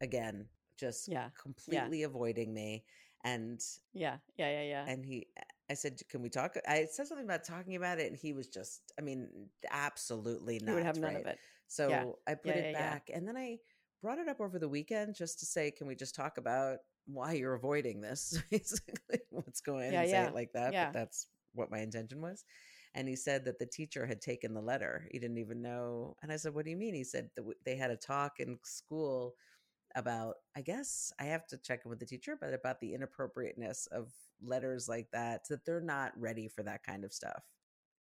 again just Yeah, completely avoiding me and Yeah, yeah, yeah, yeah. and he i said can we talk i said something about talking about it and he was just i mean absolutely not you would have none right? of it. so i put Yeah, it yeah, yeah. back and then i brought it up over the weekend just to say can we just talk about why you're avoiding this? [laughs] basically what's going Yeah, and say it like that yeah. but that's what my intention was. And he said that the teacher had taken the letter. He didn't even know and i said what do you mean? He said that they had a talk in school about i guess i have to check in with the teacher but about the inappropriateness of letters like that that they're not ready for that kind of stuff.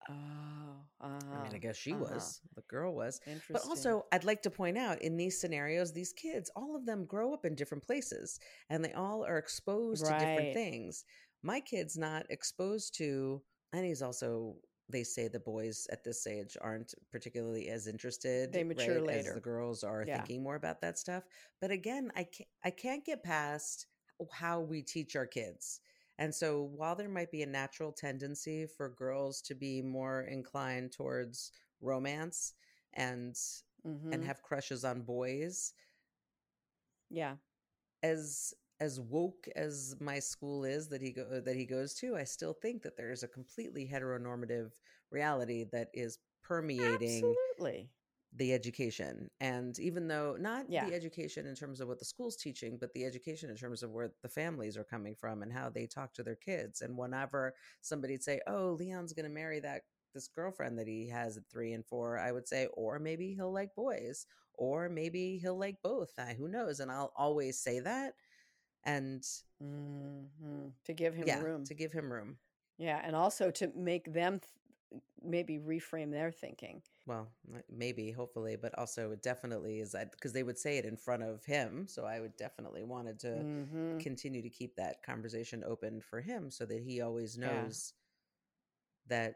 Oh, i mean i uh-huh, guess she uh-huh. was the girl was Interesting. but also i'd like to point out in these scenarios these kids all of them grow up in different places and they all are exposed to different things my kid's not exposed to and he's also they say the boys at this age aren't particularly as interested They mature right, as later. the girls are Yeah. thinking more about that stuff but again i can't i can't get past how we teach our kids and so while there might be a natural tendency for girls to be more inclined towards romance and and Mhm. have crushes on boys yeah, as as woke as my school is that he go that he goes to i still think that there's a completely heteronormative reality that is permeating absolutely. The education and even though not Yeah. the education in terms of what the school's teaching but the education in terms of where the families are coming from and how they talk to their kids and whenever somebody'd say oh leon's going to marry that this girlfriend that he has at three and four i would say or maybe he'll like boys or maybe he'll like both I, who knows and i'll always say that and Mhm. To give him yeah room. to give him room Yeah, and also to make them th- maybe reframe their thinking. Well maybe hopefully but also it definitely is because they would say it in front of him so i would definitely wanted to Mhm. continue to keep that conversation open for him so that he always Yeah. knows that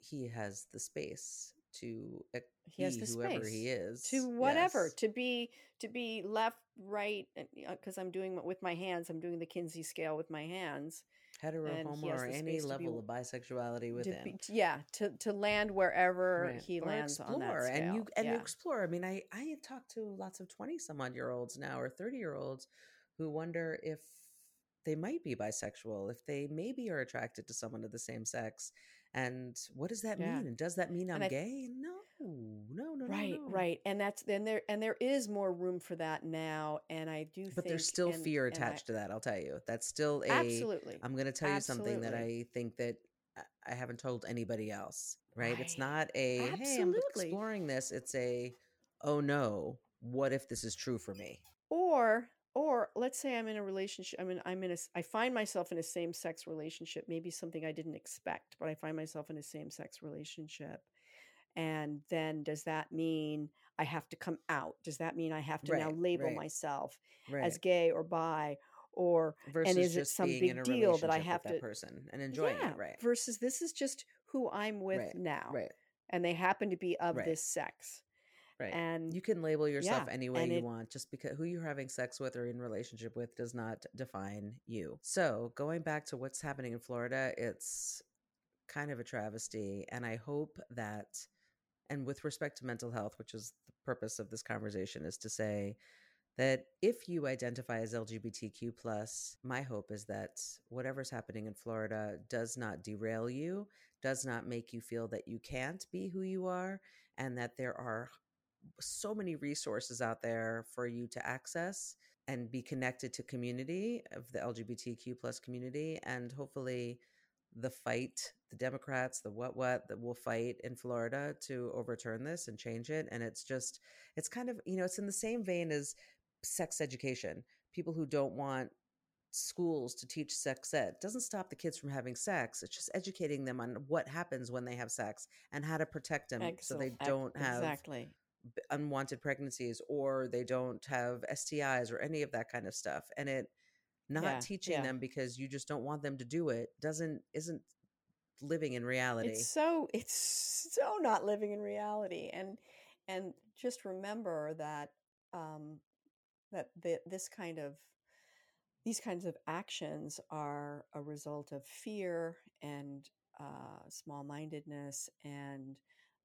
he has the space to uh, He has the whoever space he is to whatever Yes. to be to be left right because I'm doing with my hands. I'm doing the Kinsey scale with my hands. Hetero and homo or any level of bisexuality within be- yeah, to to land wherever Right. he Or lands on that explore, scale. and you and you explore i mean i i have talked to lots of 20 some odd year olds now or 30 year olds who wonder if they might be bisexual if they maybe are attracted to someone of the same sex and what does that Yeah. mean? And does that mean i'm gay? No. No no right, no, right, and that's then there and there is more room for that now. And I do, but think, there's still and- fear and I- attached to that i'll tell you. That's still a absolutely. i'm going to tell you something that i think that I- haven't told anybody else right, it's not a hey i'm Absolutely. exploring this. It's a oh no. What if this is true for me? Or or let's say i'm in a relationship i mean i'm in a i find myself in a same sex relationship maybe something i didn't expect but i find myself in a same sex relationship and then does that mean i have to come out does that mean i have to now label right. myself right as gay or bi or Versus is it just some being big in a deal that I have with that to- person and enjoying yeah, it, right? versus this is just who I'm with Right, now, Right, and they happen to be of Right. this sex, right. and you can label yourself yeah, any way you it- want just because who you're having sex with or in relationship with does not define you so going back to what's happening in florida it's kind of a travesty and i hope that and with respect to mental health which is the purpose of this conversation is to say that if you identify as lgbtq plus my hope is that whatever's happening in florida does not derail you does not make you feel that you can't be who you are and that there are so many resources out there for you to access and be connected to community of the lgbtq plus community and hopefully the fight the democrats the what what that will fight in florida to overturn this and change it and it's just it's kind of you know it's in the same vein as sex education people who don't want schools to teach sex ed doesn't stop the kids from having sex it's just educating them on what happens when they have sex and how to protect them so they don't have exactly. Unwanted pregnancies or they don't have STIs or any of that kind of stuff and it not Yeah, teaching yeah. them because you just don't want them to do it doesn't isn't living in reality It's so it's so not living in reality, and and just remember that um, that the, this kind of these kinds of actions are a result of fear and uh, small-mindedness, and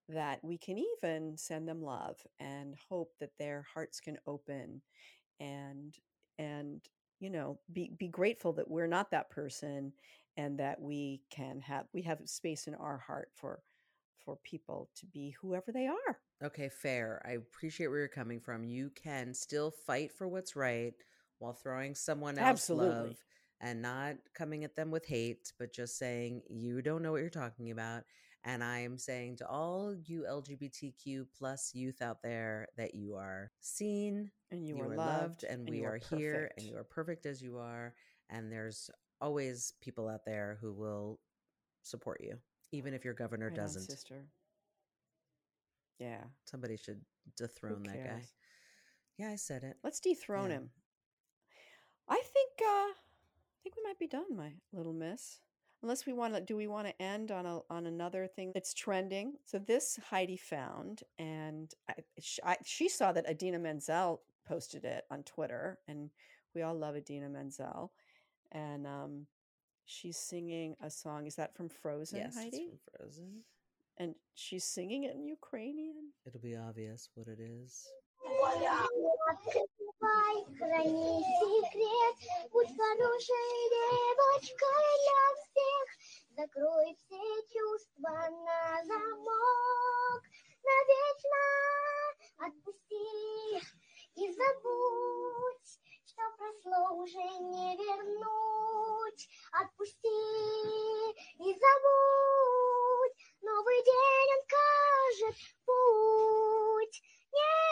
that we can even send them love and hope that their hearts can open and and you know be be grateful that we're not that person and that we can have we have space in our heart for for people to be whoever they are okay fair i appreciate where you're coming from you can still fight for what's right while throwing someone else Absolutely. love and not coming at them with hate but just saying you don't know what you're talking about and i am saying to all you lgbtq plus youth out there that you are seen and you, you, are, are loved, loved and, we you are, here and you are perfect as you are and there's always people out there who will support you even if your governor Right doesn't. sister. Yeah. Somebody should dethrone that guy. yeah i said it. Let's dethrone Yeah. him. I think uh i think we might be done my little miss unless we want to do we want to end on a on another thing that's trending? So this heidi found and I, she, I, she saw that Idina Menzel posted it on twitter and we all love Idina Menzel and um she's singing a song is that from frozen yes it's heidi? from frozen. And she's singing it in ukrainian? It'll be obvious what it is Открывай, храни секрет, будь хорошей девочкой для всех. Закрой все чувства на замок, навечно отпусти и забудь, что прошло уже не вернуть. Отпусти и забудь, новый день он кажет путь. Не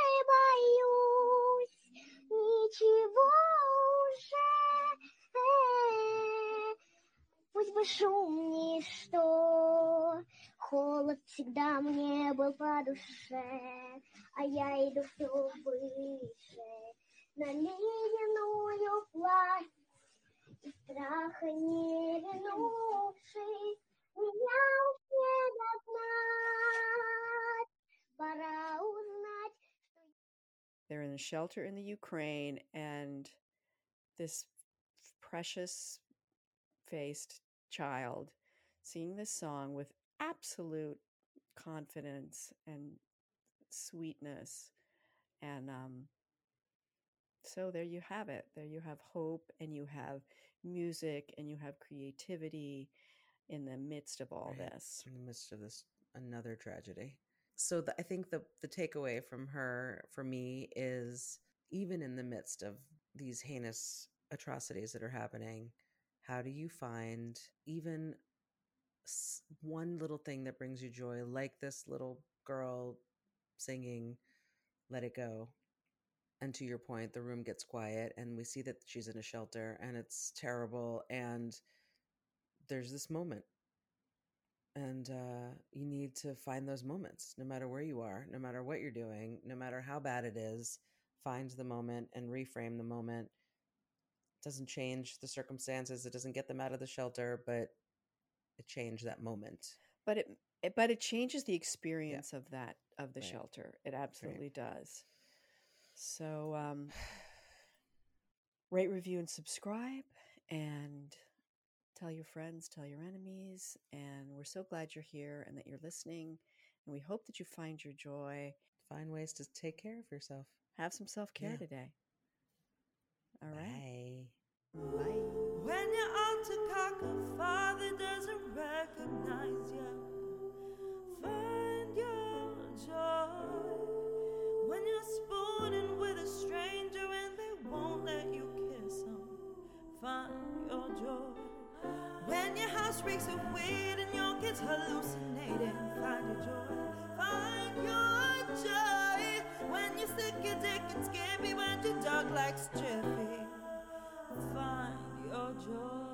боюсь ничего уже. Э, Пусть бы шум ничто, холод всегда мне был по душе, а я иду все выше на ледяную власть и страха не вернувшись, меня уже догнать. Пора узнать, they're in a shelter in the Ukraine, and this precious faced child singing this song with absolute confidence and sweetness. And um, so there you have it. There you have hope, and you have music, and you have creativity in the midst of all Right. this. in the midst of this another tragedy so the, i think the the takeaway from her for me is even in the midst of these heinous atrocities that are happening how do you find even one little thing that brings you joy like this little girl singing let it go. And to your point the room gets quiet and we see that she's in a shelter and it's terrible and there's this moment and uh, you need to find those moments no matter where you are no matter what you're doing no matter how bad it is find the moment and reframe the moment it doesn't change the circumstances. It doesn't get them out of the shelter, but it changed that moment. But it, it but it changes the experience of that of the Right. shelter. It absolutely does. So um [sighs] rate, review, and subscribe and tell your friends, tell your enemies. And we're so glad you're here and that you're listening. And we hope that you find your joy. Find ways to take care of yourself. Have some self care Yeah. today. All right. Bye. Bye. When your altar cock a father doesn't recognize you, find your joy. When you're spooning with a stranger and they won't let you kiss them, find your joy. When your house reeks of weed and your kids hallucinating, find your joy. Find your joy. When you're sick, your dick and skippy, when your dog likes Jiffy find your joy.